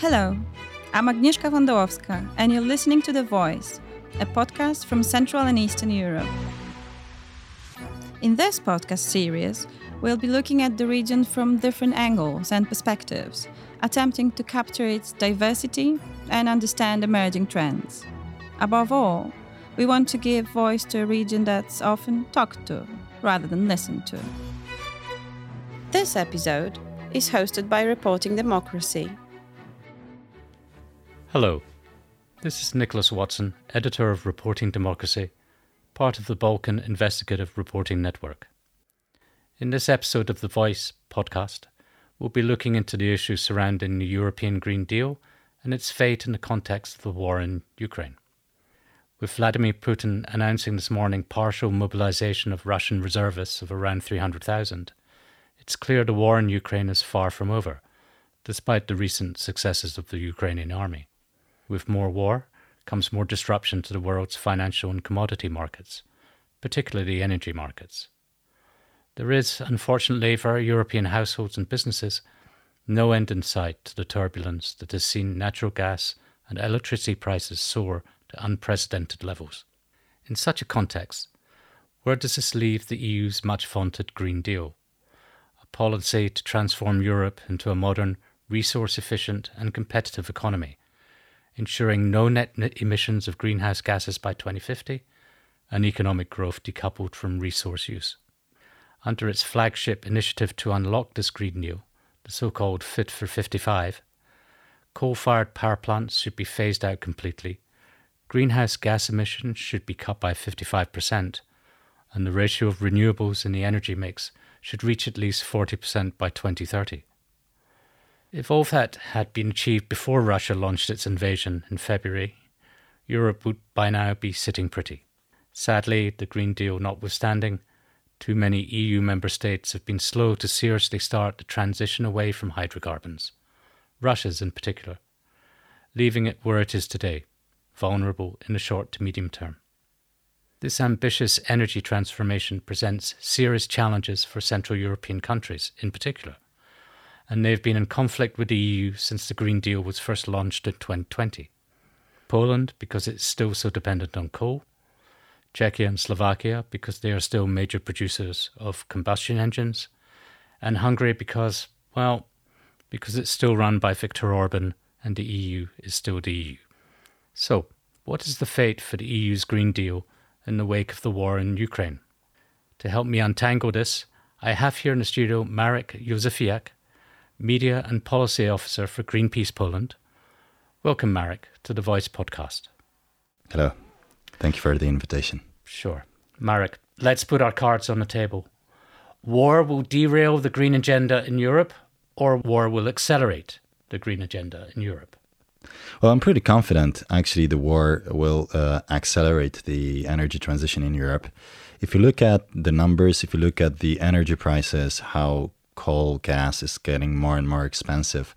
Hello, I'm Agnieszka Wondowska, and you're listening to The VoiCEE, a podcast from Central and Eastern Europe. In this podcast series, we'll be looking at the region from different angles and perspectives, attempting to capture its diversity and understand emerging trends. Above all, we want to give voice to a region that's often talked to rather than listened to. This episode is hosted by Reporting Democracy, Hello, this is Nicholas Watson, editor of Reporting Democracy, part of the Balkan Investigative Reporting Network. In this episode of the VoiCEE podcast, we'll be looking into the issues surrounding the European Green Deal and its fate in the context of the war in Ukraine. With Vladimir Putin announcing this morning partial mobilization of Russian reservists of around 300,000, it's clear the war in Ukraine is far from over, despite the recent successes of the Ukrainian army. With more war comes more disruption to the world's financial and commodity markets, particularly energy markets. There is, unfortunately for European households and businesses, no end in sight to the turbulence that has seen natural gas and electricity prices soar to unprecedented levels. In such a context, where does this leave the EU's much vaunted Green Deal? A policy to transform Europe into a modern, resource efficient, and competitive economy ensuring no net emissions of greenhouse gases by 2050, and economic growth decoupled from resource use. Under its flagship initiative to unlock this Green Deal, the so called Fit for 55, coal fired power plants should be phased out completely, greenhouse gas emissions should be cut by 55%, and the ratio of renewables in the energy mix should reach at least 40% by 2030. If all that had been achieved before Russia launched its invasion in February, Europe would by now be sitting pretty. Sadly, the Green Deal notwithstanding, too many EU member states have been slow to seriously start the transition away from hydrocarbons, Russia's in particular, leaving it where it is today, vulnerable in the short to medium term. This ambitious energy transformation presents serious challenges for Central European countries in particular and they've been in conflict with the EU since the Green Deal was first launched in 2020. Poland, because it's still so dependent on coal, Czechia and Slovakia, because they are still major producers of combustion engines, and Hungary, because, well, because it's still run by Viktor Orban and the EU is still the EU. So, what is the fate for the EU's Green Deal in the wake of the war in Ukraine? To help me untangle this, I have here in the studio Marek Józefiak, Media and Policy Officer for Greenpeace Poland. Welcome, Marek, to the VoiCEE podcast. Hello. Thank you for the invitation. Sure. Marek, let's put our cards on the table. War will derail the green agenda in Europe, or war will accelerate the green agenda in Europe? Well, I'm pretty confident actually the war will uh, accelerate the energy transition in Europe. If you look at the numbers, if you look at the energy prices, how coal, gas is getting more and more expensive.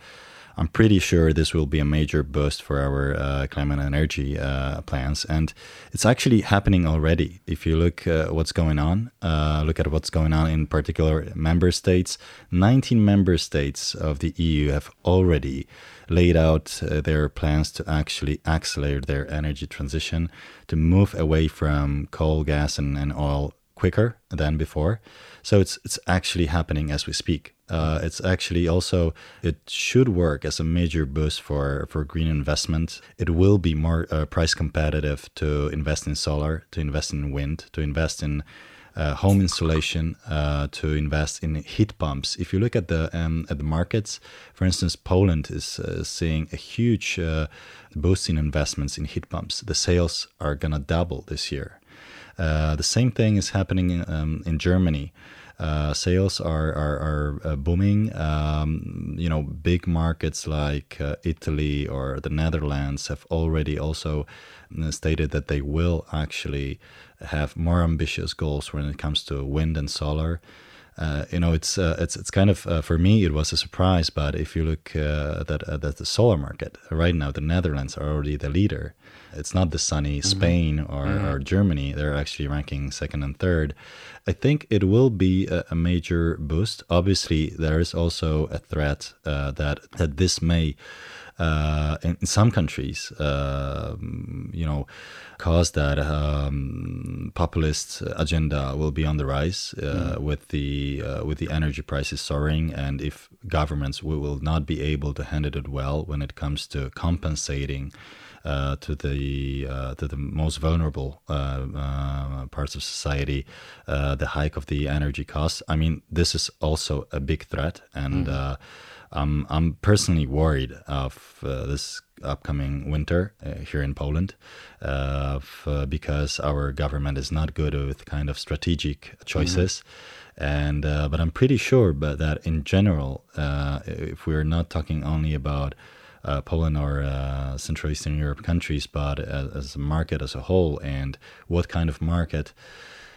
I'm pretty sure this will be a major boost for our uh, climate and energy uh, plans, and it's actually happening already. If you look uh, what's going on, uh, look at what's going on in particular member states. 19 member states of the EU have already laid out uh, their plans to actually accelerate their energy transition to move away from coal, gas, and, and oil quicker than before. So it's it's actually happening as we speak. Uh, it's actually also it should work as a major boost for for green investment. It will be more uh, price competitive to invest in solar, to invest in wind, to invest in uh, home insulation, uh, to invest in heat pumps. If you look at the um, at the markets, for instance, Poland is uh, seeing a huge uh, boost in investments in heat pumps. The sales are gonna double this year. Uh, the same thing is happening in, um, in Germany. Uh, sales are are, are uh, booming. Um, you know, big markets like uh, Italy or the Netherlands have already also uh, stated that they will actually have more ambitious goals when it comes to wind and solar. Uh, you know, it's uh, it's it's kind of uh, for me it was a surprise. But if you look uh, at, at the solar market right now, the Netherlands are already the leader. It's not the sunny mm-hmm. Spain or, mm-hmm. or, Germany. They're actually ranking second and third. I think it will be a, a major boost. Obviously, there is also a threat uh, that that this may uh, in, in, some countries, uh, you know, cause that um, populist agenda will be on the rise uh, mm. with the uh, with the energy prices soaring, and if governments will not be able to handle it well when it comes to compensating. Uh, to the uh, to the most vulnerable uh, uh parts of society, uh, the hike of the energy costs. I mean, this is also a big threat, and mm. I'm I'm personally worried of this upcoming winter here in Poland, because our government is not good with kind of strategic choices. Mm-hmm. And but I'm pretty sure, but that in general, if we're not talking only about uh, Poland or uh, Central Eastern Europe countries, but as, as, a market as a whole, and what kind of market,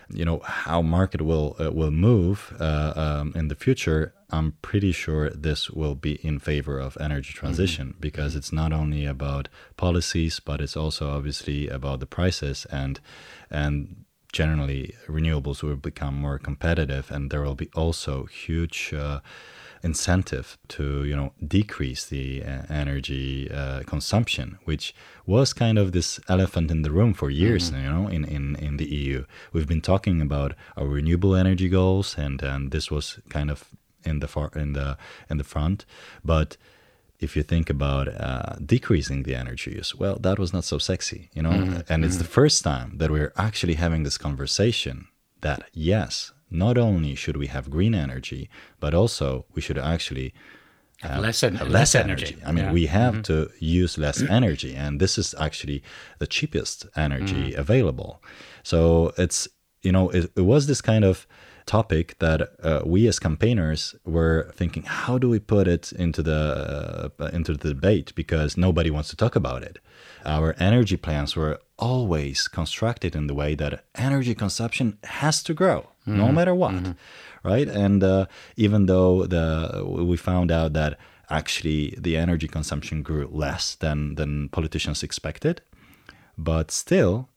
you know, how market will uh, will move uh, um, in the future. I'm pretty sure this will be in favor of energy mm-hmm. transition mm-hmm. because it's not only about policies, but it's also obviously about the prices and and generally renewables will become more competitive, and there will be also huge uh, incentive to you know decrease the uh, energy uh, consumption, which was kind of this elephant in the room for years. Mm-hmm. You know, in, in in the EU, we've been talking about our renewable energy goals, and and this was kind of in the far in the in the front, but if you think about uh, decreasing the energy use, well, that was not so sexy, you know. Mm-hmm. And it's mm-hmm. the first time that we're actually having this conversation that yes, not only should we have green energy, but also we should actually have less, en- have less, less energy. energy. I mean, yeah. we have mm-hmm. to use less energy, and this is actually the cheapest energy mm. available. So it's you know it, it, was this kind of topic that uh, we as campaigners were thinking, how do we put it into the uh, into the debate because nobody wants to talk about it. Our energy plans were always constructed in the way that energy consumption has to grow mm-hmm. no matter what, mm-hmm. right? And uh, even though the we found out that actually the energy consumption grew less than than politicians expected, but still,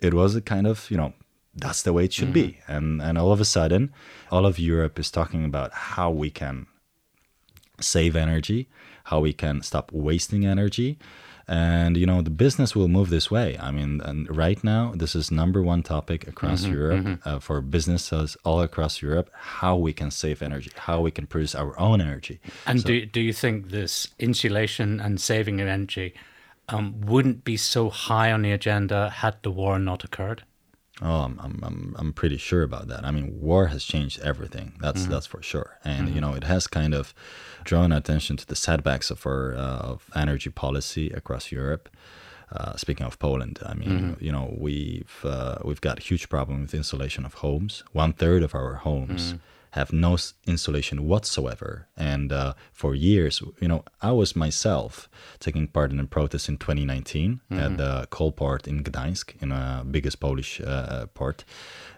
it was a kind of you know that's the way it should mm-hmm. be. And and all of a sudden, all of Europe is talking about how we can save energy, how we can stop wasting energy, and you know the business will move this way i mean and right now this is number one topic across mm-hmm, europe mm-hmm. Uh, for businesses all across europe how we can save energy how we can produce our own energy and so, do, do you think this insulation and saving energy um, wouldn't be so high on the agenda had the war not occurred Oh, I'm, I'm, I'm I'm pretty sure about that. I mean, war has changed everything. That's mm-hmm. that's for sure. And mm-hmm. you know, it has kind of drawn attention to the setbacks of our uh, of energy policy across Europe. Uh, speaking of Poland, I mean, mm-hmm. you know, we've uh, we've got huge problem with insulation of homes. One third of our homes mm-hmm have no insulation whatsoever. And uh, for years, you know, I was myself taking part in a protest in 2019 mm-hmm. at the coal port in Gdańsk, in a biggest Polish uh, port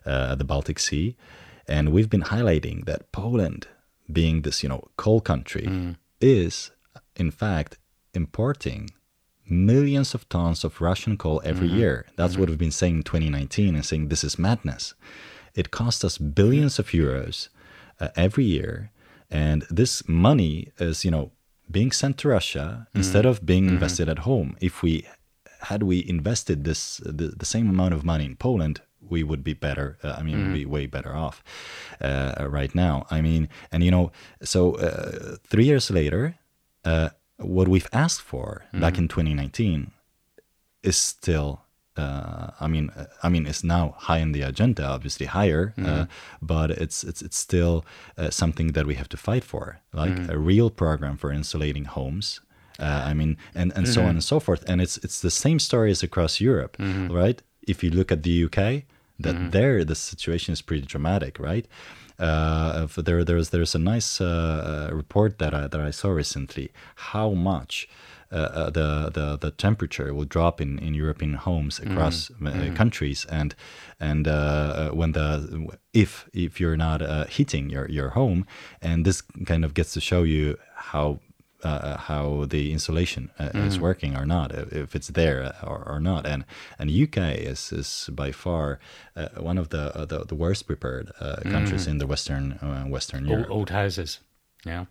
uh, at the Baltic Sea. And we've been highlighting that Poland, being this, you know, coal country, mm. is in fact importing millions of tons of Russian coal every mm-hmm. year. That's mm-hmm. what we've been saying in 2019 and saying this is madness. It costs us billions of euros uh, every year, and this money is you know being sent to Russia mm-hmm. instead of being mm-hmm. invested at home. If we had we invested this the, the, same amount of money in Poland, we would be better. Uh, I mean, mm-hmm. we'd be way better off uh, right now. I mean, and you know, so uh, three years later, uh, what we've asked for back mm-hmm. in 2019 is still uh, I mean, uh, I mean, it's now high in the agenda, obviously higher, uh, mm-hmm. uh, but it's it's it's still uh, something that we have to fight for, like mm-hmm. a real program for insulating homes. Uh, I mean, and, and mm-hmm. so on and so forth. And it's it's the same story as across Europe, mm-hmm. right? If you look at the UK, that mm-hmm. there the situation is pretty dramatic, right? there there's there's a nice report that I that I saw recently how much uh, uh, the, the the temperature will drop in, in European homes mm-hmm. across mm. countries, and and when the if if you're not heating your your home, and this kind of gets to show you how uh, how the insulation uh, mm. is working or not, if it's there or, or not. And and UK is is by far uh, one of the, the, the worst prepared countries mm. in the Western Western Europe. Old, old houses, yeah.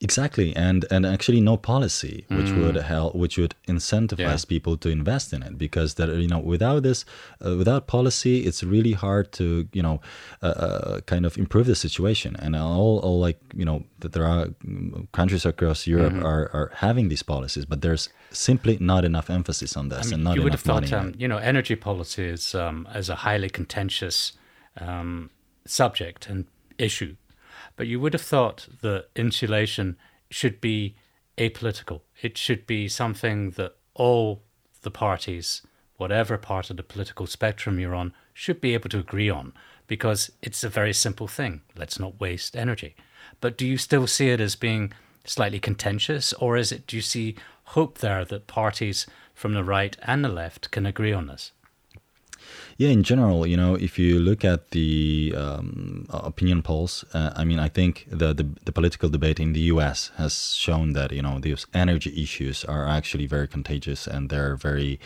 Exactly, and and actually no policy which Mm. would help, which would incentivize Yeah. people to invest in it, because that you know without this, uh, without policy, it's really hard to you know uh, uh, kind of improve the situation. And all, all like you know that there are mm, countries across Europe Mm-hmm. are, are having these policies, but there's simply not enough emphasis on this, I mean, and not you would have thought, um, you know, energy policy is um, is a highly contentious um, subject and issue, but you would have thought that insulation should be apolitical. It should be something that all the parties, whatever part of the political spectrum you're on, should be able to agree on, because it's a very simple thing. Let's not waste energy. But do you still see it as being slightly contentious, or is it? Do you see hope there that parties from the right and the left can agree on this? Yeah, in general, you know, if you look at the um, opinion polls, uh, I mean, I think the, the the political debate in the U.S. has shown that you know these energy issues are actually very contagious and they're very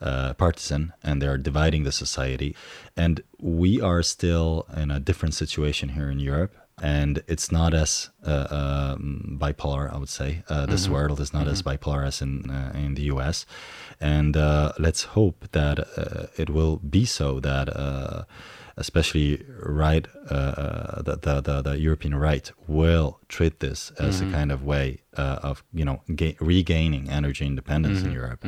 uh, partisan and they're dividing the society. And we are still in a different situation here in Europe. And it's not as uh, um, bipolar, I would say. Uh, this world is not as bipolar as in uh, in the U.S. And uh, let's hope that uh, it will be so. That uh, especially right, uh, uh, the, the the the European right will treat this as a kind of way uh, of you know ga- regaining energy independence in Europe.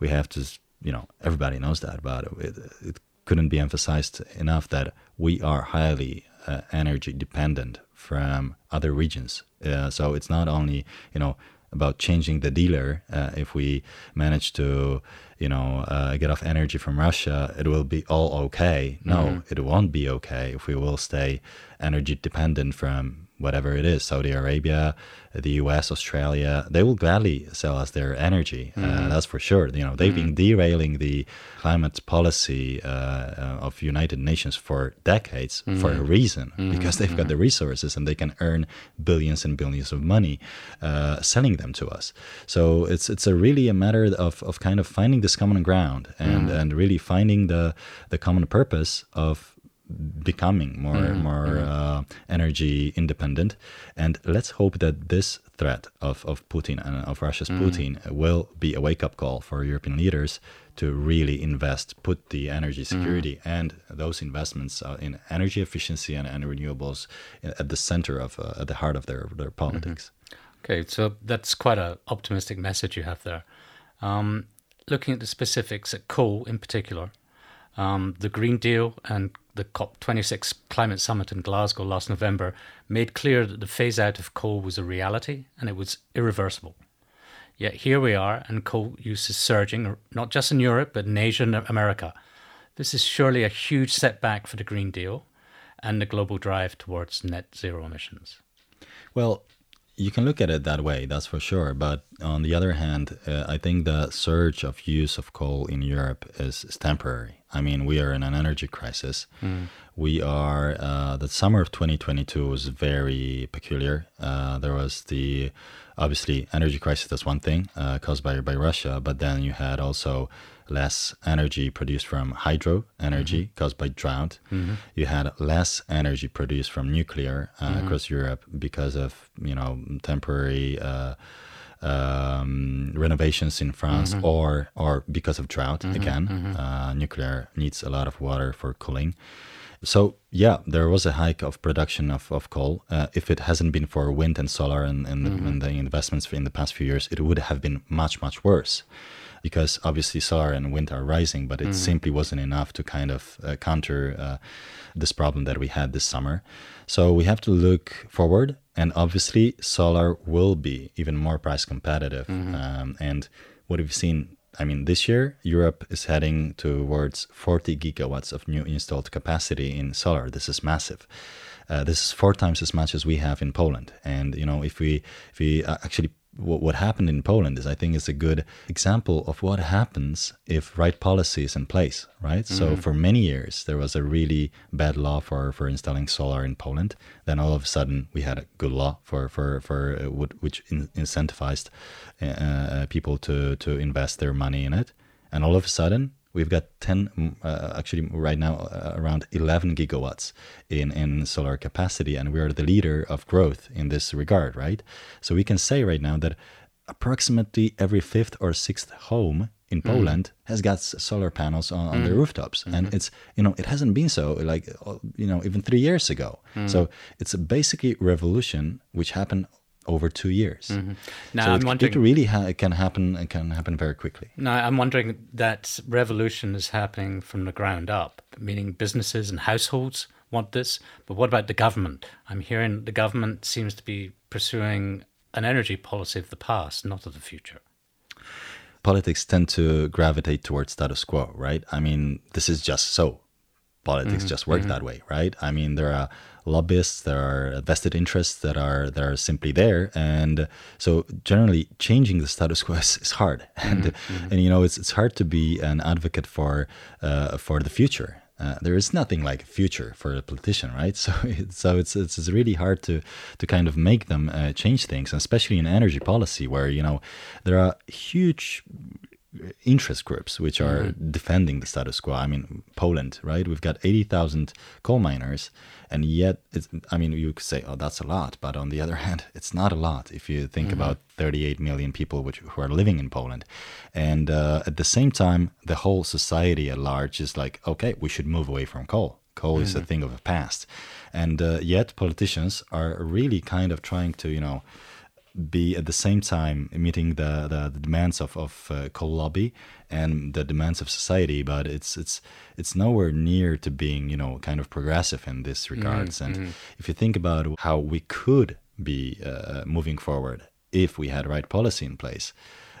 We have to, you know, everybody knows that, but it, it couldn't be emphasized enough that we are highly uh, energy dependent from other regions. Uh, so it's not only you know about changing the dealer. Uh, if we manage to you know uh, get off energy from Russia, it will be all okay. No, it won't be okay if we will stay energy dependent from whatever it is Saudi Arabia, the US, Australia. They will gladly sell us their energy. Uh, that's for sure. You know they've been derailing the climate policy uh, uh, of United Nations for decades for a reason because they've got the resources and they can earn billions and billions of money uh, selling them to us. So it's it's a really a matter of, of kind of finding this common ground and, and really finding the the common purpose of becoming more more uh, energy independent. And let's hope that this threat of, of Putin and of Russia's Putin will be a wake up call for European leaders to really invest put the energy security and those investments uh, in energy efficiency and, and renewables at the center of uh, at the heart of their their politics. Okay, so that's quite an optimistic message you have there. Um, looking at the specifics at coal in particular, um, the Green Deal and the COP26 climate summit in Glasgow last November made clear that the phase out of coal was a reality and it was irreversible. Yet here we are, and coal use is surging, not just in Europe, but in Asia and America. This is surely a huge setback for the Green Deal and the global drive towards net zero emissions. Well, you can look at it that way, that's for sure. But on the other hand, uh, I think the surge of use of coal in Europe is, is temporary. I mean, we are in an energy crisis. We are, uh, the summer of 2022 was very peculiar. Uh, there was the, obviously, energy crisis, that's one thing uh, caused by, by Russia, but then you had also less energy produced from hydro energy caused by drought. You had less energy produced from nuclear uh, across Europe because of you know temporary uh, um, renovations in France, or or because of drought again. Uh, nuclear needs a lot of water for cooling. So yeah, there was a hike of production of, of coal. Uh, if it hasn't been for wind and solar and, and, and the investments in the past few years, it would have been much much worse because obviously solar and wind are rising, but it simply wasn't enough to kind of uh, counter uh, this problem that we had this summer. So we have to look forward, and obviously solar will be even more price competitive. Um, and what we've seen, I mean, this year Europe is heading towards 40 gigawatts of new installed capacity in solar. This is massive. Uh, this is four times as much as we have in Poland. And you know, if we if we uh, actually what, what happened in Poland is, I think, is a good example of what happens if right policy is in place, right? So for many years there was a really bad law for, for installing solar in Poland. Then all of a sudden we had a good law for for for uh, which in, incentivized uh, uh, people to to invest their money in it, and all of a sudden We've got 10, mm, uh, actually, right now, uh, around 11 gigawatts in, in solar capacity, and we are the leader of growth in this regard, right? So we can say right now that approximately every fifth or sixth home in mm-hmm. Poland mm. has got solar panels on, on mm. their rooftops, mm-hmm. and it's you know it hasn't been so like uh, you know even three years ago. Mm. So it's a basically revolution which happened over two years. Mm-hmm. Now so I'm it, wondering, it really ha- it can happen. It can happen very quickly. Now I'm wondering that revolution is happening from the ground up, meaning businesses and households want this. But what about the government? I'm hearing the government seems to be pursuing an energy policy of the past, not of the future. Politics tend to gravitate towards status quo, right? I mean, this is just so. Politics mm-hmm. just work mm-hmm. that way, right? I mean, there are lobbyists, there are vested interests that are that are simply there, and so generally changing the status quo is, is hard, and mm-hmm. mm-hmm. and you know it's it's hard to be an advocate for uh, for the future uh, there is nothing like a future for a politician, right? So, it, so it's, it's, it's really hard to to kind of make them uh, change things, especially in energy policy, where you know there are huge interest groups which are mm-hmm. defending the status quo. I mean, Poland, right? We've got 80,000 coal miners, and yet, it's, I mean, you could say, oh, that's a lot. But on the other hand, it's not a lot if you think mm-hmm. about 38 million people which, who are living in Poland. And uh, at the same time, the whole society at large is like, okay, we should move away from coal. Coal mm-hmm. is a mm-hmm. thing of the past. And uh, yet, politicians are really kind of trying to, you know, be at the same time meeting the, the, the demands of, of uh, coal lobby and the demands of society but it's it's it's nowhere near to being you know kind of progressive in this mm-hmm, regards mm-hmm. and if you think about how we could be uh, moving forward if we had right policy in place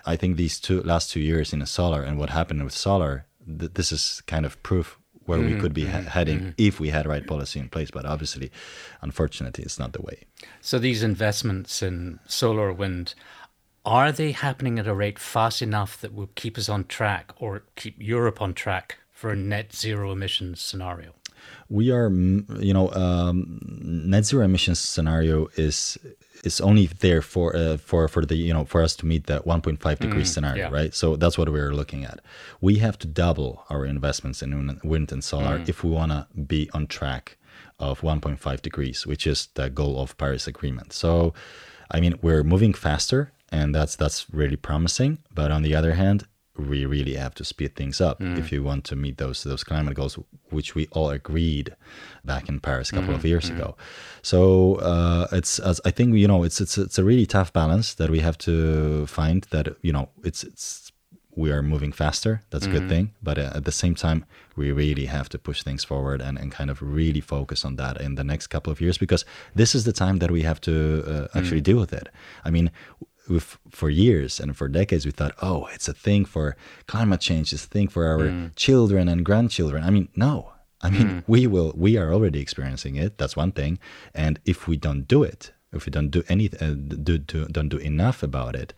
i think these two last two years in a solar and what happened with solar th- this is kind of proof where mm-hmm, we could be mm-hmm, heading mm-hmm. if we had right policy in place. But obviously, unfortunately, it's not the way. So these investments in solar, wind, are they happening at a rate fast enough that will keep us on track or keep Europe on track for a net zero emissions scenario? We are, you know, um, net zero emissions scenario is is only there for uh, for for the you know for us to meet that 1.5 degree mm, scenario, yeah. right? So that's what we're looking at. We have to double our investments in wind and solar mm. if we want to be on track of 1.5 degrees, which is the goal of Paris Agreement. So, I mean, we're moving faster, and that's that's really promising. But on the other hand, we really have to speed things up mm. if you want to meet those those climate goals, which we all agreed back in Paris a couple mm. of years mm. ago. So uh, it's as I think you know it's it's it's a really tough balance that we have to find. That you know it's it's we are moving faster. That's a good mm. thing, but uh, at the same time, we really have to push things forward and, and kind of really focus on that in the next couple of years because this is the time that we have to uh, actually mm. deal with it. I mean, we've for years and for decades we thought oh it's a thing for climate change it's a thing for our mm. children and grandchildren i mean no i mean mm. we will we are already experiencing it that's one thing and if we don't do it if we don't do anything uh, do, do, don't do enough about it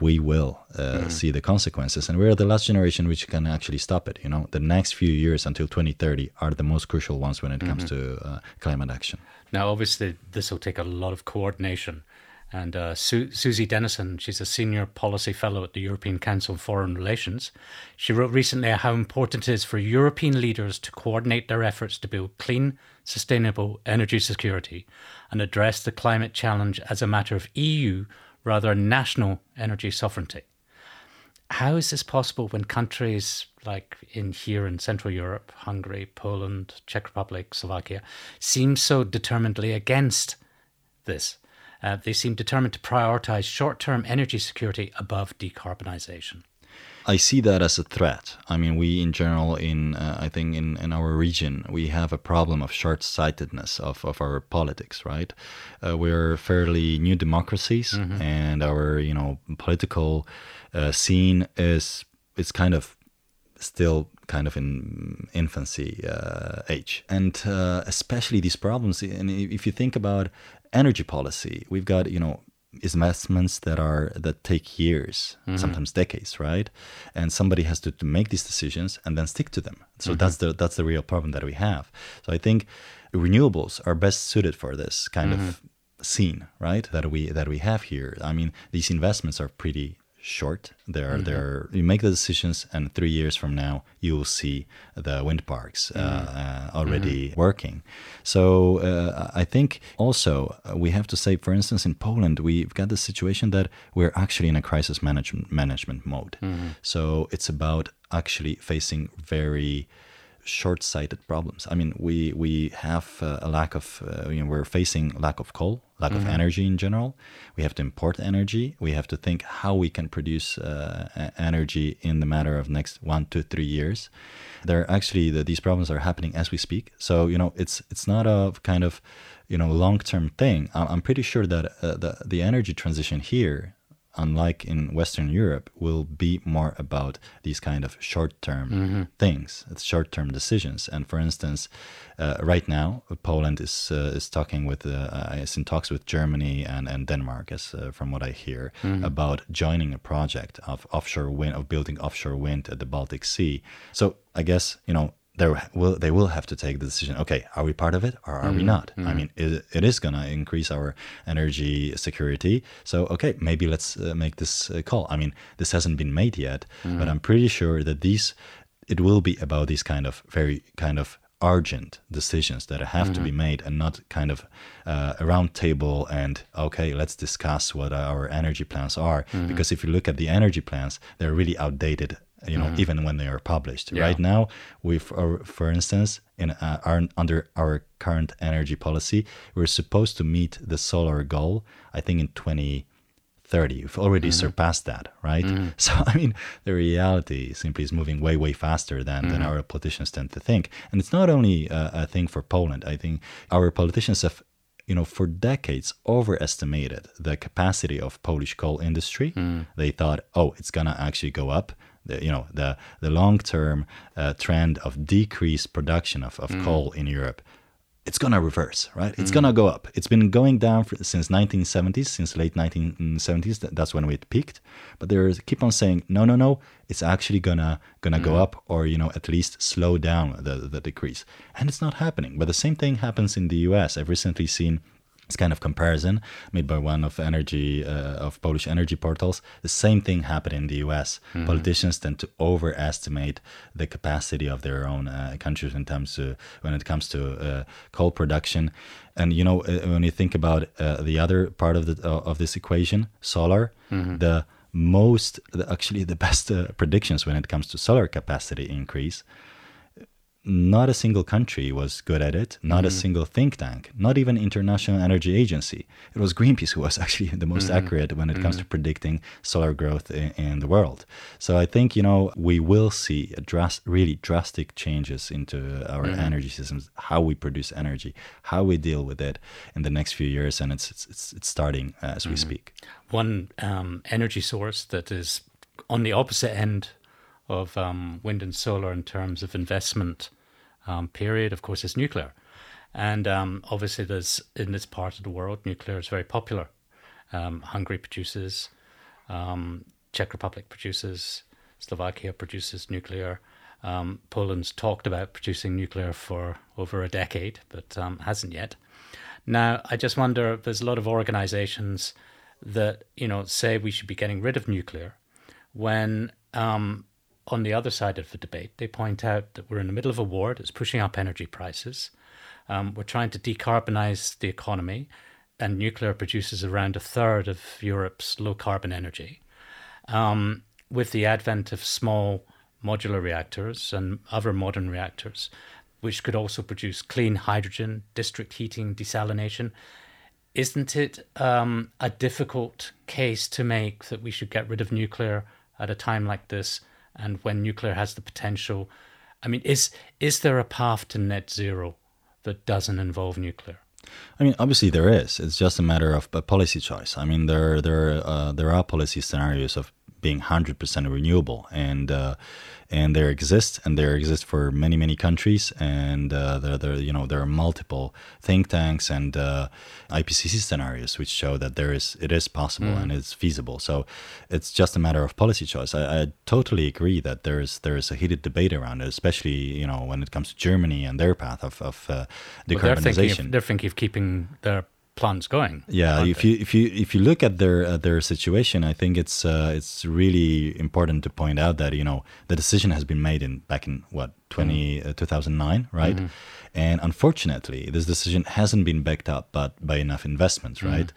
we will uh, mm. see the consequences and we're the last generation which can actually stop it you know the next few years until 2030 are the most crucial ones when it mm-hmm. comes to uh, climate action now obviously this will take a lot of coordination and uh, Su- Susie Dennison, she's a senior policy fellow at the European Council of Foreign Relations. She wrote recently how important it is for European leaders to coordinate their efforts to build clean, sustainable energy security and address the climate challenge as a matter of EU rather than national energy sovereignty. How is this possible when countries like in here in Central Europe, Hungary, Poland, Czech Republic, Slovakia, seem so determinedly against this? Uh, they seem determined to prioritize short term energy security above decarbonisation. I see that as a threat. I mean, we in general, in uh, I think in, in our region, we have a problem of short sightedness of, of our politics, right? Uh, we're fairly new democracies, mm-hmm. and our you know political uh, scene is is kind of still kind of in infancy uh, age, and uh, especially these problems. And if you think about energy policy, we've got you know investments that are that take years, mm-hmm. sometimes decades, right? And somebody has to, to make these decisions and then stick to them. So mm-hmm. that's the that's the real problem that we have. So I think renewables are best suited for this kind mm-hmm. of scene, right? That we that we have here. I mean, these investments are pretty short. there are mm-hmm. they're you make the decisions, and three years from now you will see the wind parks uh, mm-hmm. uh, already mm-hmm. working. So uh, I think also uh, we have to say, for instance, in Poland we've got the situation that we're actually in a crisis management management mode. Mm-hmm. So it's about actually facing very short-sighted problems. I mean, we we have uh, a lack of uh, you know we're facing lack of coal, lack mm-hmm. of energy in general. We have to import energy. We have to think how we can produce uh, energy in the matter of next one to three years. There are actually the, these problems are happening as we speak. So you know it's it's not a kind of you know long-term thing. I'm pretty sure that uh, the the energy transition here unlike in Western Europe, will be more about these kind of short-term mm-hmm. things, short-term decisions. And for instance, uh, right now, Poland is uh, is talking with uh, is in talks with Germany and, and Denmark, as uh, from what I hear, mm-hmm. about joining a project of offshore wind of building offshore wind at the Baltic Sea. So I guess you know there will they will have to take the decision okay are we part of it or are mm-hmm. we not mm-hmm. i mean it, it is going to increase our energy security so okay maybe let's uh, make this uh, call i mean this hasn't been made yet mm-hmm. but i'm pretty sure that these it will be about these kind of very kind of urgent decisions that have to be mm-hmm. made and not kind of uh, a round table and okay let's discuss what our energy plans are mm-hmm. because if you look at the energy plans they're really outdated you know mm-hmm. even when they are published yeah. right now we for, for instance in uh, our, under our current energy policy we're supposed to meet the solar goal i think in 2030 we've already mm-hmm. surpassed that right mm-hmm. so i mean the reality simply is moving way way faster than, than mm-hmm. our politicians tend to think and it's not only a, a thing for poland i think our politicians have you know, for decades overestimated the capacity of Polish coal industry. Mm. They thought, oh, it's gonna actually go up the, you know the the long term uh, trend of decreased production of, of mm. coal in Europe it's gonna reverse, right? It's mm. gonna go up. It's been going down for, since 1970s, since late 1970s. That's when it peaked. But they keep on saying, no, no, no. It's actually gonna gonna mm. go up, or you know, at least slow down the the decrease. And it's not happening. But the same thing happens in the U.S. I've recently seen this kind of comparison made by one of energy uh, of Polish energy portals. The same thing happened in the U.S. Mm-hmm. Politicians tend to overestimate the capacity of their own uh, countries in terms to, when it comes to uh, coal production. And you know, uh, when you think about uh, the other part of the uh, of this equation, solar, mm-hmm. the most actually the best predictions when it comes to solar capacity increase not a single country was good at it, not mm-hmm. a single think tank, not even International Energy Agency. It was Greenpeace who was actually the most mm-hmm. accurate when it mm-hmm. comes to predicting solar growth in, in, the world. So I think, you know, we will see dras- really drastic changes into our mm-hmm. energy systems, how we produce energy, how we deal with it in the next few years. And it's, it's, it's starting as we mm-hmm. speak. One um, energy source that is on the opposite end of um, wind and solar in terms of investment um, period, of course, is nuclear. And um, obviously, there's in this part of the world, nuclear is very popular. Um, Hungary produces, um, Czech Republic produces, Slovakia produces nuclear. Um, Poland's talked about producing nuclear for over a decade, but um, hasn't yet. Now, I just wonder there's a lot of organizations that, you know, say we should be getting rid of nuclear when um, on the other side of the debate, they point out that we're in the middle of a war that's pushing up energy prices. Um, we're trying to decarbonize the economy, and nuclear produces around a third of Europe's low carbon energy. Um, with the advent of small modular reactors and other modern reactors, which could also produce clean hydrogen, district heating, desalination, isn't it um, a difficult case to make that we should get rid of nuclear at a time like this? And when nuclear has the potential. I mean, is is there a path to net zero that doesn't involve nuclear? I mean, obviously there is. It's just a matter of a policy choice. I mean, there there uh, there are policy scenarios of being 100% renewable. And uh, and there exists and there exist for many many countries. And uh, there, there you know there are multiple think tanks and uh, IPCC scenarios which show that there is it is possible mm. and it's feasible. So it's just a matter of policy choice. I, I, totally agree that there is there is a heated debate around it especially you know when it comes to Germany and their path of, of uh, decarbonization well, they're, thinking of, they're thinking of keeping their plants going. Yeah, if you if you if you look at their their situation, I think it's uh, it's really important to point out that you know the decision has been made in back in what 20, uh, 2009, right? Mm-hmm. And unfortunately, this decision hasn't been backed up but by enough investments, Mm-hmm. right?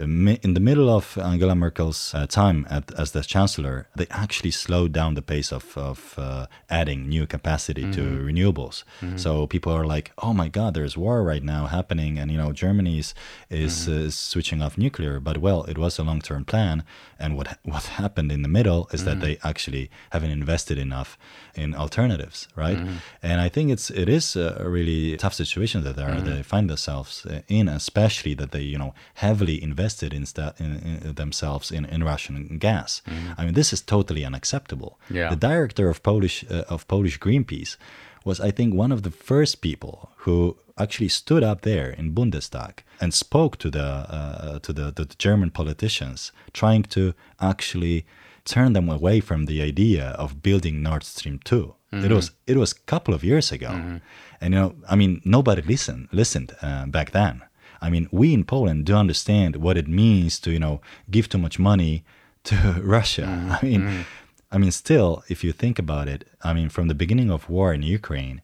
Uh, In the middle of Angela Merkel's uh, time at, as the chancellor, they actually slowed down the pace of, of uh, adding new capacity to Mm-hmm. renewables. So people are like, "Oh my God, there's war right now happening, and you know Germany is is, uh, is switching off nuclear." But well, it was a long-term plan, and what what happened in the middle is that they actually haven't invested enough in alternatives, right? And I think it's it is a really tough situation that they, are, they find themselves in, especially that they you know heavily invested in, in, in themselves in, in Russian gas. I mean, this is totally unacceptable. Yeah. The director of Polish uh, of Polish Greenpeace was, I think, one of the first people who actually stood up there in Bundestag and spoke to the uh, to the, the German politicians, trying to actually turn them away from the idea of building Nord Stream 2 It was mm-hmm. it was a couple of years ago, mm-hmm. and you know, I mean, nobody listened listened uh, back then. I mean, we in Poland do understand what it means to you know give too much money to Russia. Mm-hmm. I mean, I mean, still, if you think about it, I mean, from the beginning of war in Ukraine,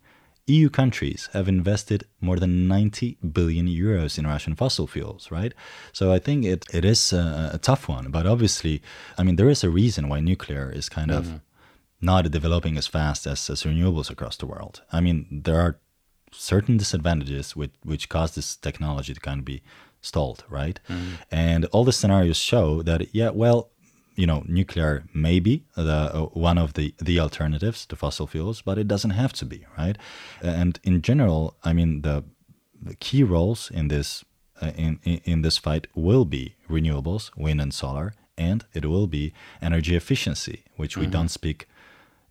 EU countries have invested more than 90 billion euros in Russian fossil fuels, right? So I think it, it is a, a tough one. But obviously, I mean, there is a reason why nuclear is kind of not developing as fast as, as renewables across the world. I mean, there are certain disadvantages which, which cause this technology to kind of be stalled, right? And all the scenarios show that, yeah, well, you know, nuclear may be the, uh, one of the, the alternatives to fossil fuels, but it doesn't have to be, right? And in general, I mean, the, the key roles in this uh, in, in in this fight will be renewables, wind and solar, and it will be energy efficiency, which we don't speak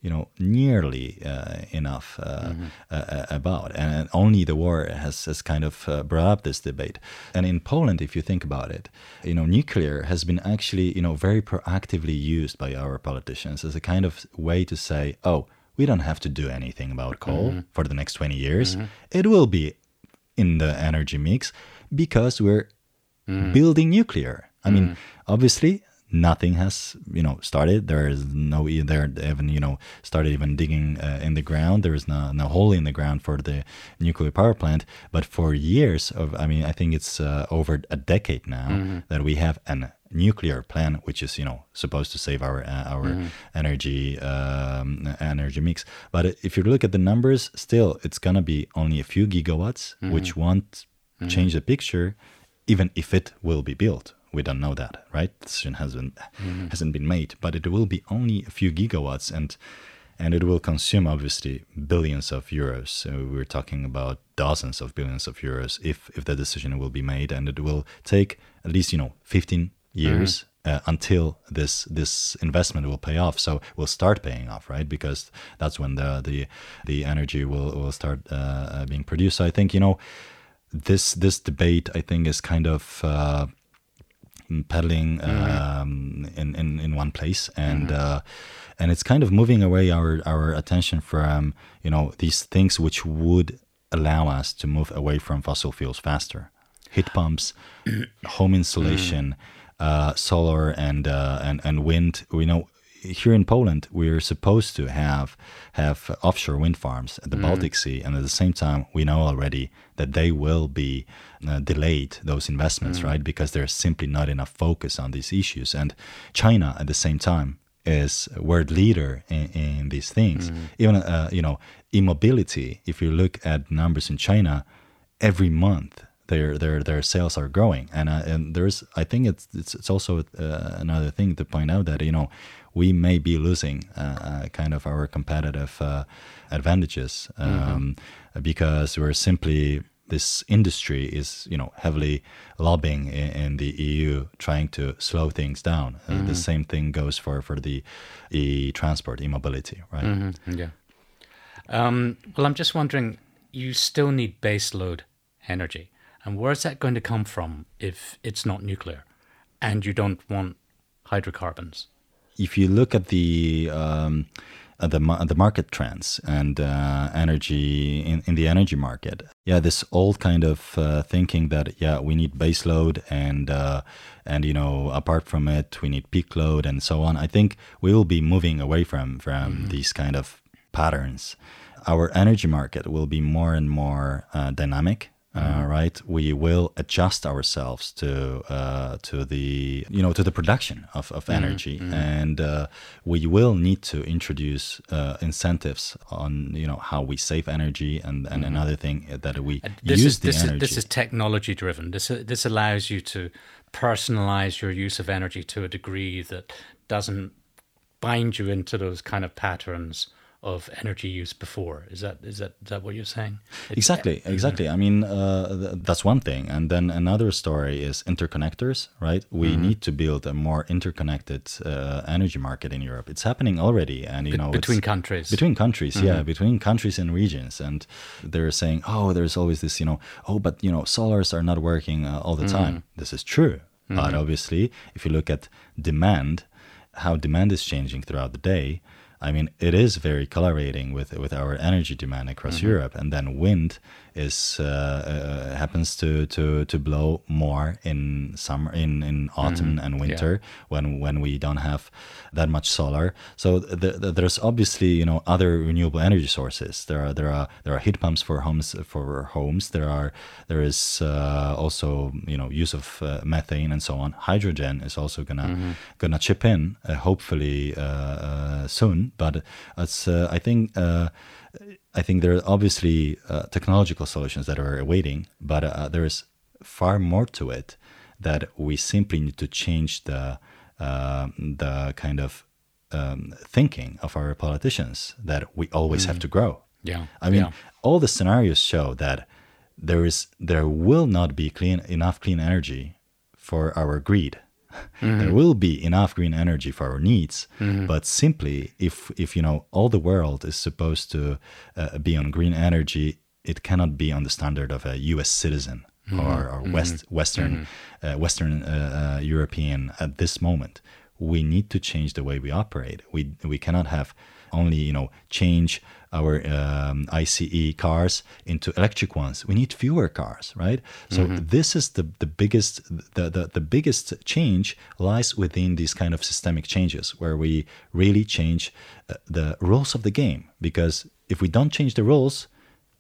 you know nearly uh, enough uh, uh, about. And only the war has, has kind of uh, brought up this debate. And in Poland if you think about it you know nuclear has been actually you know very proactively used by our politicians as a kind of way to say oh we don't have to do anything about coal for the next 20 years. It will be in the energy mix because we're building nuclear. I mean, obviously, nothing has you know started. There is no there they haven't you know started even digging uh, in the ground. There is no no hole in the ground for the nuclear power plant. But for years of, I mean, I think it's uh, over a decade now that we have an nuclear plant which is you know supposed to save our uh, our energy um, energy mix but if you look at the numbers still it's gonna be only a few gigawatts which won't change the picture even if it will be built we don't know that right decision hasn't hasn't been made but it will be only a few gigawatts and and it will consume obviously billions of euros so we're talking about dozens of billions of euros if if the decision will be made and it will take at least you know 15 years uh, until this this investment will pay off. So we'll start paying off, right? Because that's when the the the energy will will start uh, uh, being produced. So I think you know this this debate I think is kind of. Uh, pedaling um, in, in in one place. And uh, and it's kind of moving away our our attention from you know these things which would allow us to move away from fossil fuels faster. Heat pumps home insulation uh, solar and uh, and and wind. We know here in Poland we're supposed to have have offshore wind farms at the Baltic Sea. And at the same time we know already that they will be uh, delayed those investments right? Because there's simply not enough focus on these issues. And China at the same time is a world leader in, in these things. Even uh, you know e-mobility if you look at numbers in China every month their their their sales are growing. And uh, and there's I think it's it's, it's also uh, another thing to point out that you know we may be losing uh, uh, kind of our competitive uh, advantages um, because we're simply this industry is you know heavily lobbying in, in the EU trying to slow things down uh, the same thing goes for for the e transport e-mobility right Mm, Yeah. Um, well, I'm just wondering, you still need baseload energy. And where's that going to come from if it's not nuclear and you don't want hydrocarbons? If you look at the um, at the the market trends and uh, energy in, in the energy market, yeah, this old kind of uh, thinking that yeah, we need base load and uh, and you know apart from it, we need peak load and so on. I think we will be moving away from from mm-hmm. these kind of patterns. Our energy market will be more and more uh, dynamic uh, right? We will adjust ourselves to uh, to the you know to the production of, of mm-hmm. energy, mm-hmm. and uh, we will need to introduce uh, incentives on you know how we save energy, and, and mm-hmm. another thing that we this use is, the this energy. Is, this is technology driven. This this allows you to personalize your use of energy to a degree that doesn't bind you into those kind of patterns of energy use before. Is that is that is that what you're saying? It's, exactly, mm-hmm. exactly. I mean, uh, th- that's one thing, and then another story is interconnectors. Right, we mm-hmm. need to build a more interconnected uh, energy market in Europe. It's happening already, and you Be- know, between countries, between countries, mm-hmm. yeah, between countries and regions, and they're saying, oh, there's always this, you know, oh, but you know, solars are not working uh, all the mm-hmm. time. This is true, but mm-hmm. obviously, if you look at demand, how demand is changing throughout the day I mean, it is very correlating with with our energy demand across mm-hmm. Europe, and then wind is uh, uh, happens to, to to blow more in summer, in in autumn mm-hmm. and winter yeah. when when we don't have that much solar. So the, the, there's obviously you know other renewable energy sources. There are there are there are heat pumps for homes for homes. There are there is uh, also you know use of uh, methane and so on. Hydrogen is also gonna mm-hmm. gonna chip in uh, hopefully uh, soon but it's uh, I think uh, I think there are obviously uh, technological solutions that are awaiting, but there is far more to it that we simply need to change the the kind of um, thinking of our politicians that we always mm. have to grow. Yeah, I mean, yeah. all the scenarios show that there is there will not be clean enough clean energy for our greed Mm-hmm. There will be enough green energy for our needs, mm-hmm. but simply if if you know all the world is supposed to uh, be on green energy, it cannot be on the standard of a U.S. citizen mm-hmm. or, or mm-hmm. West Western mm-hmm. uh, Western uh, uh, European at this moment. We need to change the way we operate. We we cannot have only you know change our um, ICE cars into electric ones. We need fewer cars, right? So mm-hmm. this is the the biggest the, the the biggest change lies within these kind of systemic changes where we really change uh, the rules of the game because if we don't change the rules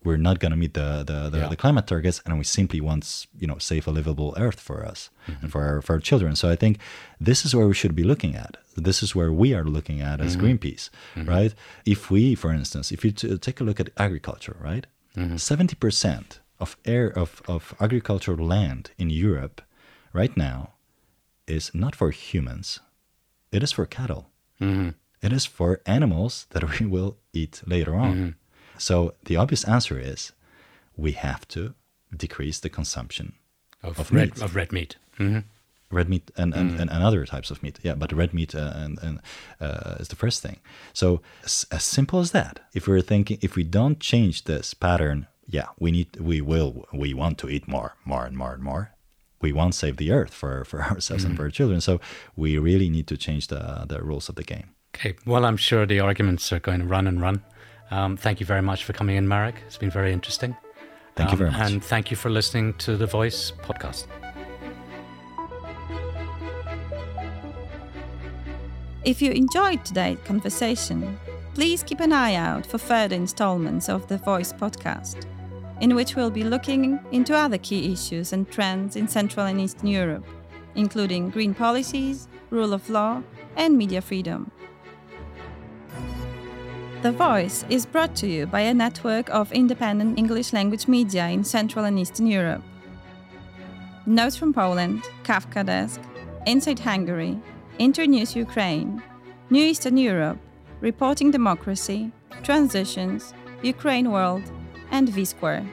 we're not going to meet the the, the, yeah. the, climate targets and we simply want you know safe a livable earth for us mm-hmm. and for our, for our children so i think this is where we should be looking at this is where we are looking at as mm-hmm. greenpeace mm-hmm. right if we for instance if you t- take a look at agriculture right 70% mm-hmm. of air of, of agricultural land in europe right now is not for humans it is for cattle mm-hmm. it is for animals that we will eat later on mm-hmm. So the obvious answer is we have to decrease the consumption of, of red meat. of red meat. Mm-hmm. Red meat and, and, mm-hmm. and, and, other types of meat. Yeah, but red meat uh, and, and uh, is the first thing. So as, as simple as that. If we're thinking, if we don't change this pattern, yeah, we need, we will, we want to eat more, more and more and more. We won't save the earth for, for ourselves mm-hmm. and for our children. So we really need to change the the rules of the game. Okay. Well, I'm sure the arguments are going to run and run. Um, thank you very much for coming in, Marek. It's been very interesting. Thank um, you very much. And thank you for listening to the VoiCEE podcast. If you enjoyed today's conversation, please keep an eye out for further installments of the VoiCEE podcast, in which we'll be looking into other key issues and trends in Central and Eastern Europe, including green policies, rule of law, and media freedom. The VoiCEE is brought to you by a network of independent English language media in Central and Eastern Europe. Notes from Poland, Kafkadesk, Inside Hungary, Internews Ukraine, New Eastern Europe, Reporting Democracy, Transitions, Ukraine World, and VSquare.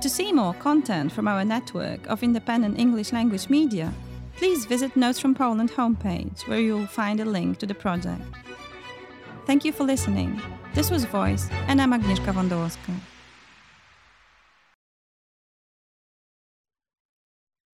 To see more content from our network of independent English language media, please visit Notes from Poland homepage where you will find a link to the project. Thank you for listening. This was VoiCEE, and I'm Agnieszka Wondołowska.